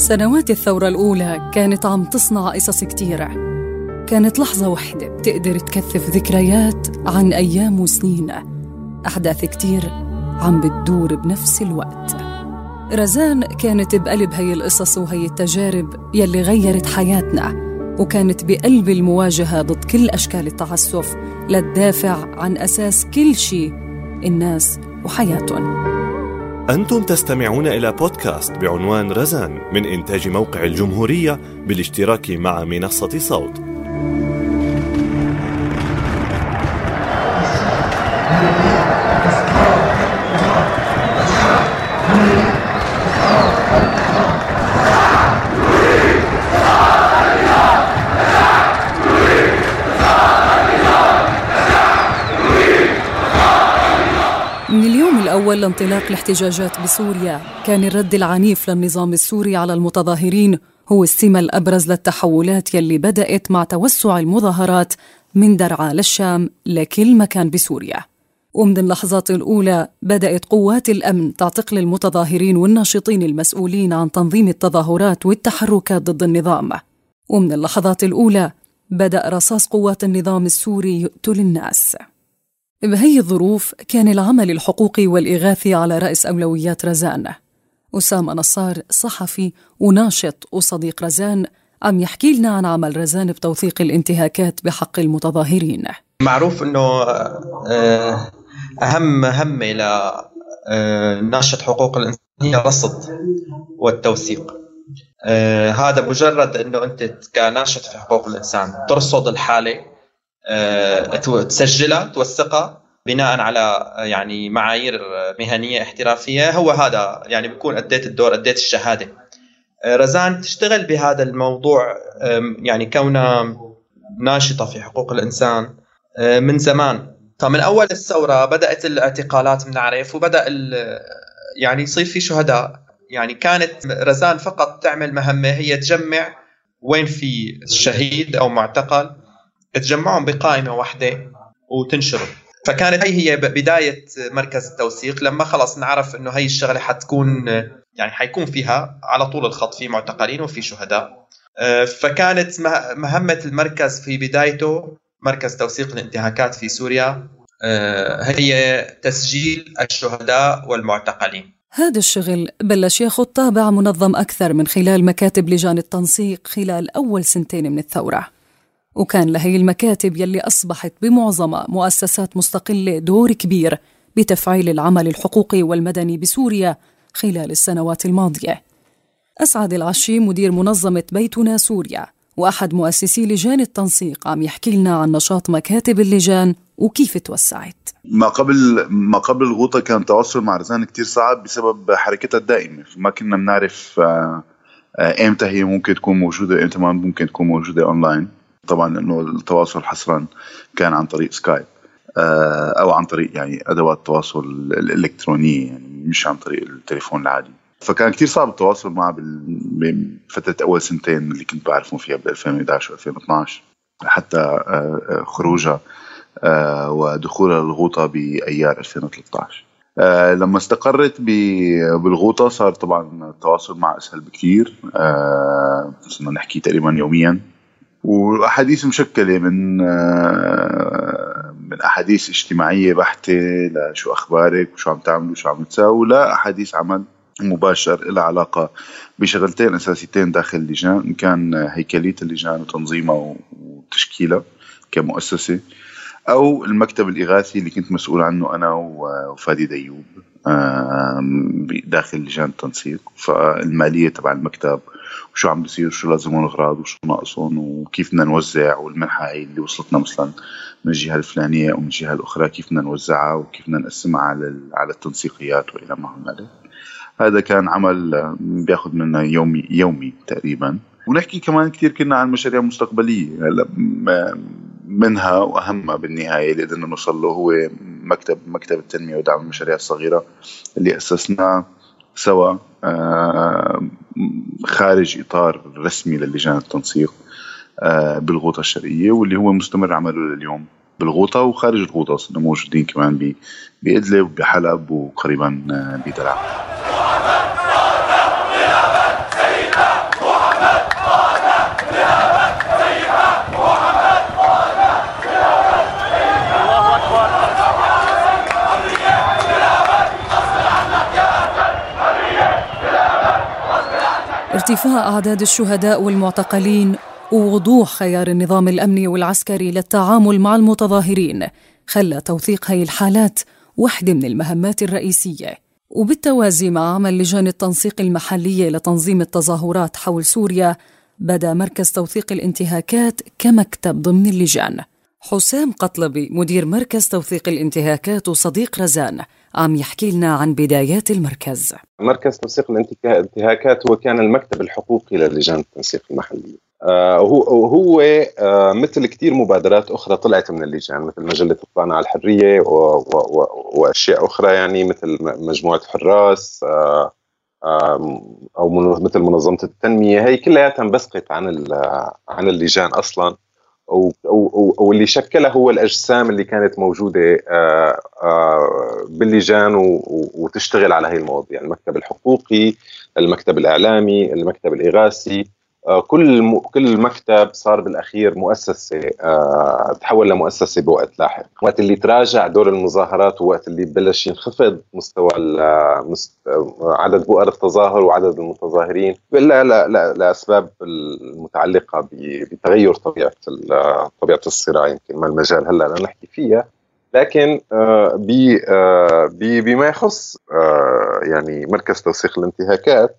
سنوات الثورة الأولى كانت عم تصنع قصص كتيرة. كانت لحظة وحدة بتقدر تكثف ذكريات عن أيام وسنين. أحداث كتير عم بتدور بنفس الوقت. رزان كانت بقلب هي القصص وهي التجارب يلي غيرت حياتنا وكانت بقلب المواجهة ضد كل أشكال التعسف للدافع عن أساس كل شيء الناس وحياتهم. أنتم تستمعون إلى بودكاست بعنوان رزان من إنتاج موقع الجمهورية بالاشتراك مع منصة صوت. الأول لانطلاق الاحتجاجات بسوريا كان الرد العنيف للنظام السوري على المتظاهرين هو السمة الأبرز للتحولات يلي بدأت مع توسع المظاهرات من درعا للشام لكل مكان بسوريا. ومن اللحظات الأولى بدأت قوات الأمن تعتقل المتظاهرين والناشطين المسؤولين عن تنظيم التظاهرات والتحركات ضد النظام. ومن اللحظات الأولى بدأ رصاص قوات النظام السوري يقتل الناس. بهي الظروف كان العمل الحقوقي والإغاثي على رأس أولويات رزان. أسامة نصار صحفي وناشط وصديق رزان عم يحكي لنا عن عمل رزان بتوثيق الانتهاكات بحق المتظاهرين. معروف إنه آه، أهم مهمه لناشط حقوق الإنسان هي الرصد والتوثيق. آه، هذا مجرد إنه أنت كناشط في حقوق الإنسان ترصد الحالة آه، تسجلها توثقها بناء على يعني معايير مهنية احترافية. هو هذا يعني بكون أديت الدور أديت الشهادة. آه، رزان تشتغل بهذا الموضوع يعني كونها ناشطة في حقوق الإنسان آه، من زمان. فمن أول الثورة بدأت الاعتقالات بنعرف وبدأ يعني يصير في شهداء. يعني كانت رزان فقط تعمل مهمة هي تجمع وين في شهيد أو معتقل. تجمعهم بقائمة واحدة وتنشرهم فكانت هي هي بداية مركز التوثيق. لما خلص نعرف إنه هي الشغلة حتكون يعني حيكون فيها على طول الخط في معتقلين وفي شهداء. آه، فكانت مهمة المركز في بدايته مركز توثيق الانتهاكات في سوريا. آه، هي تسجيل الشهداء والمعتقلين. هذا الشغل بلش ياخذ طابع منظم أكثر من خلال مكاتب لجان التنسيق خلال أول سنتين من الثورة. وكان لهي المكاتب يلي أصبحت بمعظمها مؤسسات مستقلة دور كبير بتفعيل العمل الحقوقي والمدني بسوريا خلال السنوات الماضية. أسعد العشي مدير منظمة بيتنا سوريا وأحد مؤسسي لجان التنسيق عم يحكي لنا عن نشاط مكاتب اللجان وكيف توسعت. ما قبل ما قبل الغوطة كان التواصل مع رزان كتير صعب بسبب حركتها الدائمة. ما كنا بنعرف آه، آه، إمتى هي ممكن تكون موجودة إمتى ما ممكن تكون موجودة أونلاين. طبعا إنه التواصل حصرا كان عن طريق سكايب آه، أو عن طريق يعني أدوات التواصل الإلكترونية يعني مش عن طريق التليفون العادي. فكان كتير صعب التواصل معه بفتره أول سنتين اللي كنت بعرفهم فيها ب 2011 و 2012 حتى آه، آه، خروجها ودخولها للغوطه بأيار 2013 لما استقرت بالغوطة صار طبعا التواصل مع أسهل بكثير صرنا نحكي تقريبا يوميا. وأحاديث مشكلة من آه، من أحاديث اجتماعية بحتة لشو أخبارك وشو عم تعملوا وشو عم تساووا لا أحاديث عمل مباشر لها علاقة بشغلتين أساسيتين داخل اللجان إن كان هيكلية اللجان وتنظيمها وتشكيلها كمؤسسة أو المكتب الإغاثي اللي كنت مسؤول عنه أنا وفادي ديوب داخل لجان التنسيق. فالمالية تبع المكتب وشو عم بيصير شو لازمهم اغراض وشو ناقصهم وكيف بدنا نوزع والمنحة هي اللي وصلتنا مثلا من الجهة الفلانية أو من الجهة الأخرى كيف بدنا نوزعها وكيف بدنا نقسمها على على التنسيقيات وإلى ما هنالك. هذا كان عمل بياخذ منا يومي يومي تقريبا. ونحكي كمان كثير كنا عن مشاريع مستقبلية. هلا منها وأهمها بالنهاية اللي قدرنا نوصل له هو مكتب مكتب التنمية ودعم المشاريع الصغيرة اللي أسسناه سوا. خارج إطار رسمي للجان التنسيق آه، بالغوطة الشرقية واللي هو مستمر عمله لليوم بالغوطة وخارج الغوطة صرنا موجودين كمان بإدلب وبحلب وقريبا آه، ارتفاع أعداد الشهداء والمعتقلين ووضوح خيار النظام الأمني والعسكري للتعامل مع المتظاهرين خلى توثيق هاي الحالات واحدة من المهمات الرئيسية. وبالتوازي مع عمل لجان التنسيق المحلية لتنظيم التظاهرات حول سوريا بدا مركز توثيق الانتهاكات كمكتب ضمن اللجان. حسام قطلبي مدير مركز توثيق الانتهاكات وصديق رزان عم يحكي لنا عن بدايات المركز. مركز توثيق الانتهاكات هو كان المكتب الحقوقي للجان التنسيق المحلية آه هو هو آه مثل كثير مبادرات أخرى طلعت من اللجان مثل مجلة الطعنه على الحريه وأشياء أخرى يعني مثل مجموعة حراس آه أو مثل منظمة التنمية. هي كلياتها انبثقت عن عن اللجان أصلا. أو أو أو اللي شكلها هو الأجسام اللي كانت موجودة آه، آه، باللجان وتشتغل على هي المواضيع. المكتب الحقوقي المكتب الإعلامي المكتب الإغاثي. آه، كل كل مكتب صار بالأخير مؤسسة آه، تحول لمؤسسة بوقت لاحق، وقت اللي تراجع دور المظاهرات ووقت اللي بلش ينخفض مستوى عدد بؤر التظاهر وعدد المتظاهرين لا لا لا لأسباب المتعلقة بتغير طبيعة طبيعة الصراع يمكن ما المجال هلأ لنحكي فيها. لكن آه، بما يخص يعني مركز توثيق الانتهاكات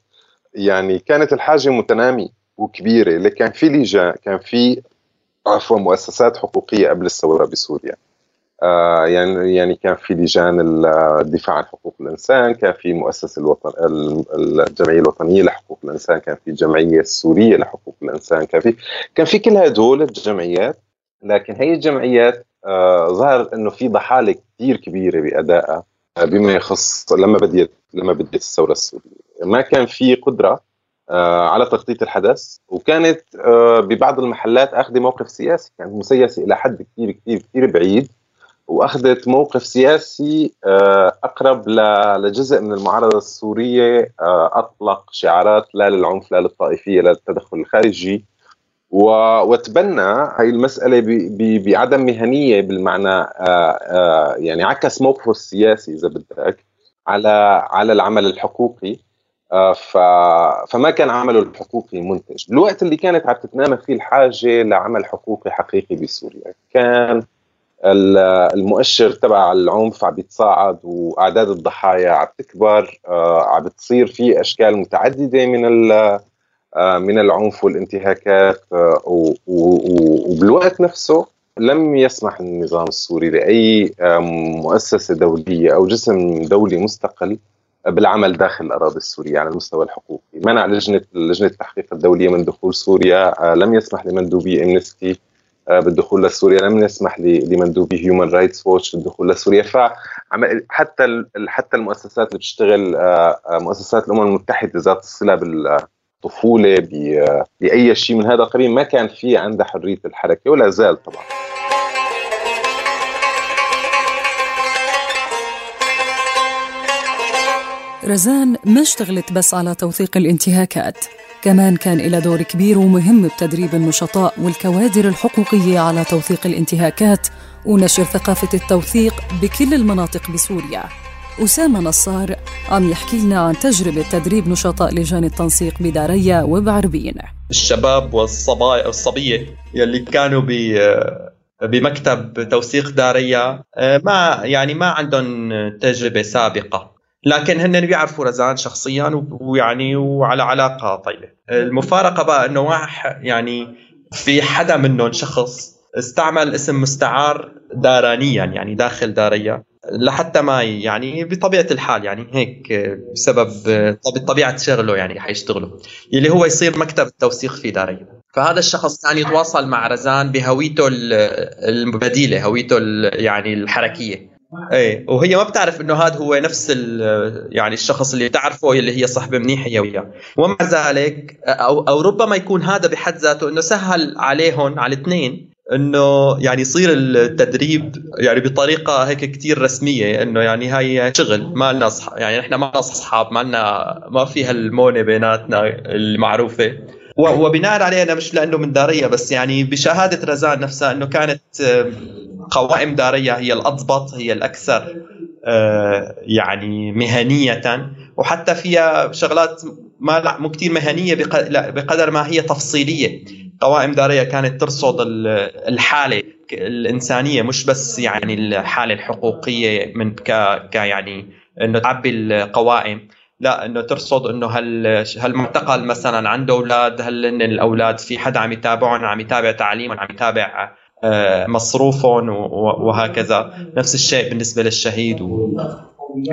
يعني كانت الحاجة متنامية. وكبيرة. اللي كان في لجان كان في عفوا مؤسسات حقوقية قبل الثورة بسوريا. آه يعني يعني كان في لجان الدفاع عن حقوق الإنسان، كان في مؤسسة الوطن الجمعية الوطنية لحقوق الإنسان، كان في الجمعيه السورية لحقوق الإنسان، كان في كان في كل هدول الجمعيات. لكن هي الجمعيات آه ظهر إنه في ضحالة كثير كبيرة بأدائها آه بما يخص لما بديت لما بديت الثورة السورية، ما كان في قدرة على تغطيه الحدث وكانت آه، ببعض المحلات اخذ موقف سياسي كانت مسيسة إلى حد كثير كثير كثير بعيد وأخذت موقف سياسي آه، أقرب لجزء من المعارضة السورية أطلق شعارات لا للعنف لا للطائفية لا للتدخل الخارجي وتبنى هاي المسألة بعدم مهنية بالمعنى يعني عكس موقفه السياسي إذا بدك على على العمل الحقوقي. آه، ف... فما كان عمله الحقوقي منتج. بالوقت اللي كانت عم تتنامى فيه الحاجة لعمل حقوقي حقيقي بسوريا. كان المؤشر تبع العنف عم بيتصاعد وأعداد الضحايا عم تكبر آه، عم بتصير في أشكال متعددة من آه، من العنف والانتهاكات وبالوقت نفسه لم يسمح النظام السوري لاي مؤسسة دولية أو جسم دولي مستقل بالعمل داخل الأراضي السورية على المستوى الحقوقي، منع لجنه لجنة التحقيق الدولية من دخول سوريا، آه، لم يسمح لمندوبي أمنستي آه، بالدخول لسوريا، لم يسمح لمندوبي هيومن رايتس ووتش بالدخول لسوريا، فحتى حتى المؤسسات اللي بتشتغل آه، مؤسسات الأمم المتحدة ذات الصلة بالطفولة بأي شيء من هذا القبيل ما كان في عندها حرية الحركة ولا زال طبعا. رزان ما اشتغلت بس على توثيق الانتهاكات. كمان كان إلى دور كبير ومهم بتدريب النشطاء والكوادر الحقوقية على توثيق الانتهاكات ونشر ثقافة التوثيق بكل المناطق بسوريا. أسامة نصار عم يحكي لنا عن تجربة تدريب نشطاء لجان التنسيق بداريا وبعربين. الشباب والصبايا والصبية يلي كانوا بمكتب توثيق داريا ما يعني ما عندهم تجربة سابقة. لكن هن بيعرفوا رزان شخصيا ويعني وعلى علاقة طيبة. المفارقة بقى إنه واحد يعني في حدا منهم شخص استعمل اسم مستعار دارانيا يعني داخل داريا لحتى ما يعني بطبيعة الحال يعني هيك بسبب طبيعة شغله يعني حيشتغله اللي هو يصير مكتب التوثيق في داريا فهذا الشخص كان يتواصل مع رزان بهويته البديله هويته يعني الحركية. إيه وهي ما بتعرف إنه هذا هو نفس يعني الشخص اللي بتعرفه اللي هي صحبه منيحة هي وياه. ومع ذلك أو أو ربما يكون هذا بحد ذاته إنه سهل عليهم على الاثنين إنه يعني يصير التدريب يعني بطريقة هيك كتير رسمية إنه يعني هاي شغل ما لنا يعني إحنا ما لنا أصحاب ما لنا ما في هالمونه بيناتنا المعروفة. وبناء عليه أنا مش لأنه من دارية بس يعني بشهادة رزان نفسها إنه كانت قوائم دارية هي الأضبط هي الأكثر يعني مهنية. وحتى فيها شغلات ما مو كثير مهنية بقدر ما هي تفصيلية. قوائم دارية كانت ترصد الحالة الإنسانية مش بس يعني الحالة الحقوقية من ك, يعني إنه تعبي القوائم. لا إنه ترصد إنه هل هالمعتقل مثلا عنده أولاد هل الأولاد في حدا عم يتابعهم عم يتابع تعليمهم عم يتابع مصروفهم وهكذا. نفس الشيء بالنسبة للشهيد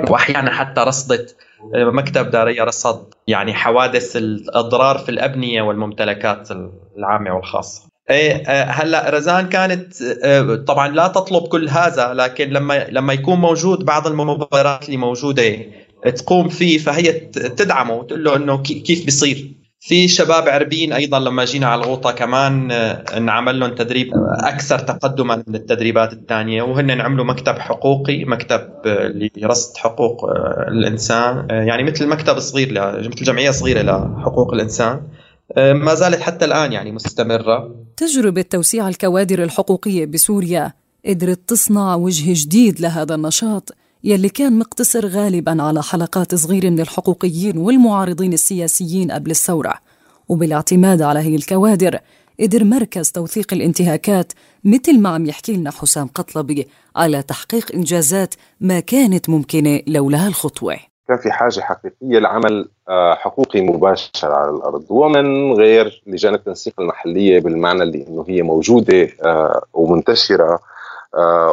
وأحيانا حتى رصدت مكتب دارية رصد يعني حوادث الأضرار في الأبنية والممتلكات العامة والخاصة. إيه هلأ رزان كانت طبعا لا تطلب كل هذا لكن لما لما يكون موجود بعض المبادرات اللي موجودة تقوم فيه فهي تدعمه وتقول له إنه كيف بيصير؟ في شباب عربيين أيضا لما جينا على الغوطة كمان انعمل لهم تدريب أكثر تقدما من التدريبات الثانية وهن عملوا مكتب حقوقي مكتب لرصد حقوق الإنسان يعني مثل مكتب صغير مثل جمعية صغيرة لحقوق الإنسان ما زالت حتى الآن يعني مستمرة. تجربه توسيع الكوادر الحقوقية بسوريا قدرت تصنع وجه جديد لهذا النشاط. يلي كان مقتصر غالبا على حلقات صغيرة من الحقوقيين والمعارضين السياسيين قبل الثورة. وبالاعتماد على هي الكوادر قدر مركز توثيق الانتهاكات مثل ما عم يحكي لنا حسام قطلبي على تحقيق إنجازات ما كانت ممكنة لولا الخطوة كان في حاجة حقيقية لعمل حقوقي مباشر على الأرض. ومن غير لجان التنسيق المحلية بالمعنى اللي أنه هي موجودة ومنتشرة آه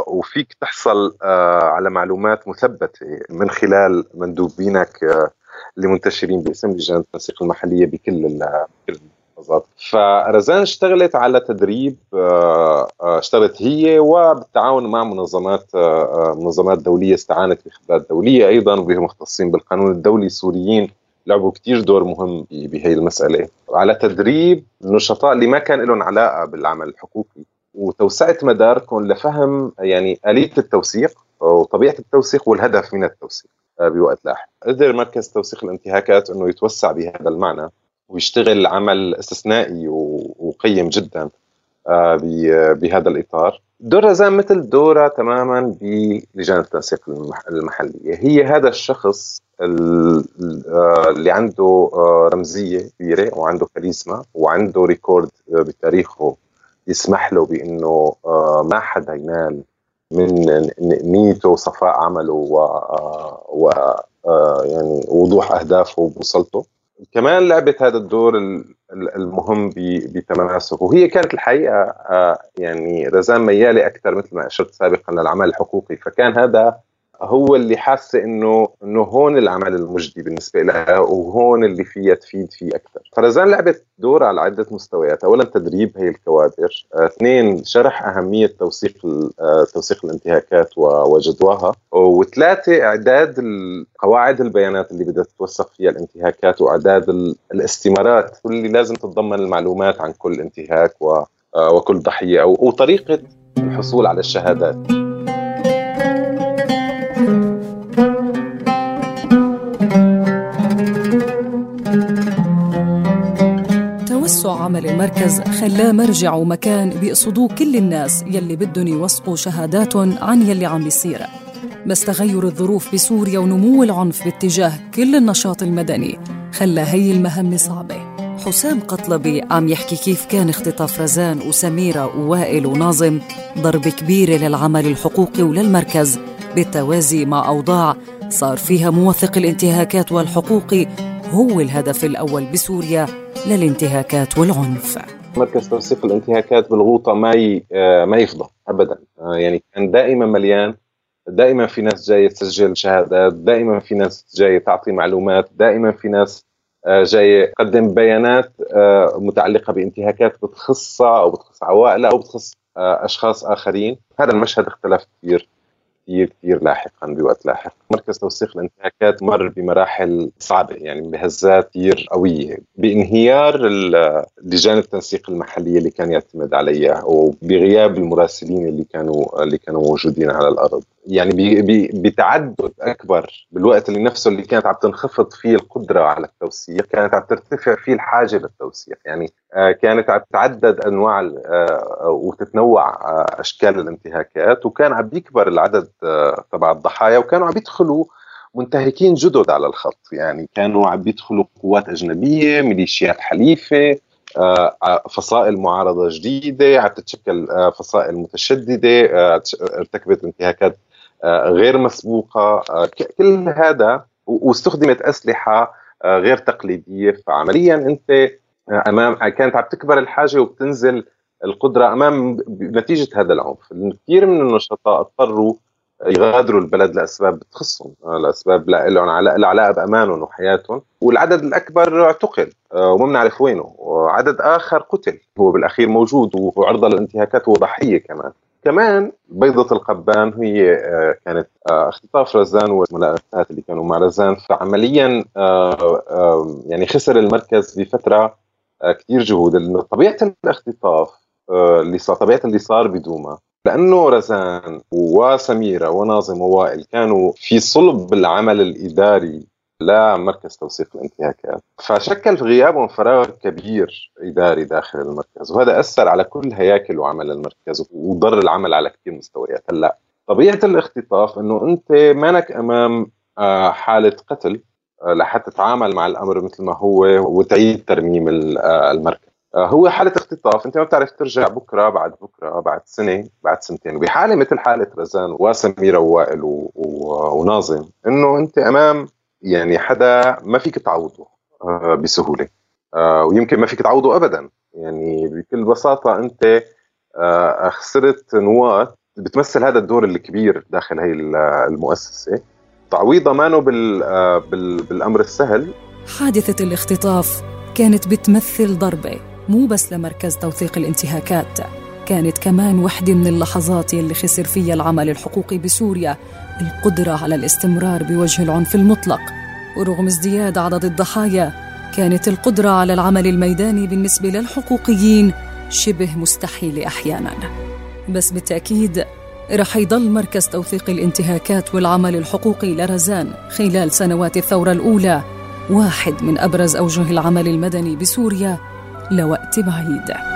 وفيك تحصل آه على معلومات مثبتة من خلال مندوبينك آه اللي منتشرين باسم لجان التنسيق المحلية بكل كل المحافظات. فرزان اشتغلت على تدريب اشتغلت هي وبالتعاون مع منظمات منظمات دولية استعانت بخبرات دولية أيضا وبهم مختصين بالقانون الدولي. السوريين لعبوا كتير دور مهم بهي المسألة. على تدريب النشطاء اللي ما كان لهم علاقة بالعمل الحقوقي. وتوسعة مداركم لفهم يعني آلية التوثيق وطبيعة التوثيق والهدف من التوثيق بوقت لاحق. قدر مركز توثيق الانتهاكات إنه يتوسع بهذا المعنى ويشتغل عمل استثنائي وقيم جدا بهذا الإطار. دور رزان مثل دورها تماما بلجان التنسيق المحلية، هي هذا الشخص اللي عنده رمزية كبيرة وعنده كاريزما وعنده ريكورد بتاريخه يسمح له بإنه ما حدا ينال من نيته وصفاء عمله و, و يعني وضوح أهدافه وبوصلته كمان لعبت هذا الدور المهم بتماسك وهي كانت الحقيقة يعني رزان ميالي أكثر مثل ما أشرت سابقا للعمل الحقوقي. فكان هذا هو اللي حاسه إنه إنه هون العمل المجدي بالنسبة لها وهون اللي فيها تفيد فيه أكثر فرزان لعبت دور على عدة مستويات. اولا تدريب هي الكوادر. اثنين شرح أهمية توثيق توثيق الانتهاكات وجدواها. وثلاثة إعداد قواعد البيانات اللي بدها تتوثق فيها الانتهاكات وإعداد الاستمارات. واللي لازم تتضمن المعلومات عن كل انتهاك وكل ضحية وطريقة الحصول على الشهادات. عمل المركز خلاه مرجع ومكان بيقصدوه كل الناس يلي بدهم يوثقوا شهاداتهم عن يلي عم بيصير. بس تغير الظروف بسوريا ونمو العنف باتجاه كل النشاط المدني خلى هي المهمة صعبة. حسام قطلبي عم يحكي كيف كان اختطاف رزان وسميرة ووائل وناظم ضربة كبيرة للعمل الحقوقي وللمركز بالتوازي مع أوضاع صار فيها موثق الانتهاكات والحقوقي هو الهدف الأول بسوريا للانتهاكات والعنف. مركز توثيق الانتهاكات بالغوطة ما آه، ما يفضى أبدا. آه، يعني كان دائما مليان دائما في ناس جاية تسجل شهادات دائما في ناس جاية تعطي معلومات دائما في ناس آه، جاية تقدم بيانات متعلقة بانتهاكات بتخصها أو بتخص عوائلها أو بتخص أشخاص آخرين. هذا المشهد اختلف كثير. كثير كثير لاحقا بوقت لاحق. مركز توثيق الانتهاكات مر بمراحل صعبة يعني بهزات كثير قوية. بانهيار لجان التنسيق المحلية اللي كان يعتمد عليها وبغياب المراسلين اللي كانوا اللي كانوا موجودين على الأرض. يعني بتعدد أكبر بالوقت اللي نفسه اللي كانت عم تنخفض فيه القدرة على التوثيق كانت عم ترتفع فيه الحاجة للتوثيق يعني آه، كانت عم تتعدد أنواع آه، وتتنوع آه، أشكال الانتهاكات وكان عم بيكبر العدد تبع الضحايا وكانوا عم بيدخلوا منتهكين جدد على الخط. يعني كانوا عم بيدخلوا قوات أجنبية ميليشيات حليفة فصائل معارضة جديدة عم تتشكل فصائل متشددة ارتكبت انتهاكات غير مسبوقة. آه، كل هذا واستخدمت أسلحة آه، غير تقليدية. فعمليا أنت أمام كانت عم تكبر الحاجة وبتنزل القدرة أمام نتيجه هذا العنف. كثير من النشطاء اضطروا يغادروا البلد لأسباب بتخصهم لأسباب لهم علاقة بأمانهم وحياتهم. والعدد الأكبر اعتقل وما بنعرف وينه وعدد آخر قتل هو بالأخير موجود وعرضة للانتهاكات وضحية كمان. كمان بيضة القبان هي آه، كانت آه، اختطاف رزان والملاءات اللي كانوا مع رزان. فعمليا آه، يعني خسر المركز بفترة كثير جهود. لأنه طبيعة الاختطاف اللي صار طبيعة اللي صار بدوما لأنه رزان وسميرة وناظم ووائل كانوا في صلب العمل الإداري لمركز توثيق الانتهاكات. فشكل غيابهم فراغ كبير إداري داخل المركز وهذا أثر على كل هياكل وعمل المركز وضر العمل على كثير مستويات. هلأ طبيعة الاختطاف أنه أنت مانك أمام آه، حالة قتل آه، لحتى تتعامل مع الأمر مثل ما هو وتعيد ترميم آه، المركز. هو حالة اختطاف أنت ما بتعرف ترجع بكرة بعد بكرة بعد سنة بعد سنتين. وبحاله مثل حالة رزان وسميره ووائل وناظم إنه أنت أمام يعني حدا ما فيك تعوضه آه، بسهولة. آه، ويمكن ما فيك تعوضه ابدا. يعني بكل بساطة أنت آه، خسرت نواة بتمثل هذا الدور الكبير داخل هي المؤسسة. تعويضها مانو بال بال بالأمر السهل. حادثة الاختطاف كانت بتمثل ضربة مو بس لمركز توثيق الانتهاكات. كانت كمان وحدة من اللحظات اللي خسر فيها العمل الحقوقي بسوريا القدرة على الاستمرار بوجه العنف المطلق. ورغم ازدياد عدد الضحايا كانت القدرة على العمل الميداني بالنسبة للحقوقيين شبه مستحيلة أحيانا. بس بالتأكيد رح يضل مركز توثيق الانتهاكات والعمل الحقوقي لرزان خلال سنوات الثورة الأولى واحد من أبرز أوجه العمل المدني بسوريا لوقت بعيد.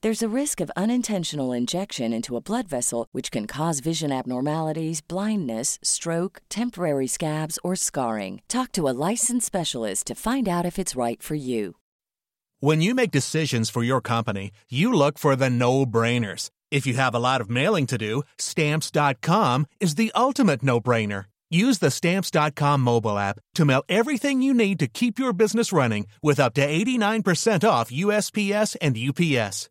There's a risk of unintentional injection into a blood vessel, which can cause vision abnormalities, blindness, stroke, temporary scabs, or scarring. Talk to a licensed specialist to find out if it's right for you. When you make decisions for your company, you look for the no brainers. If you have a lot of mailing to do, stamps.com is the ultimate no brainer. Use the stamps.com mobile app to mail everything you need to keep your business running with up to 89% off USPS and UPS.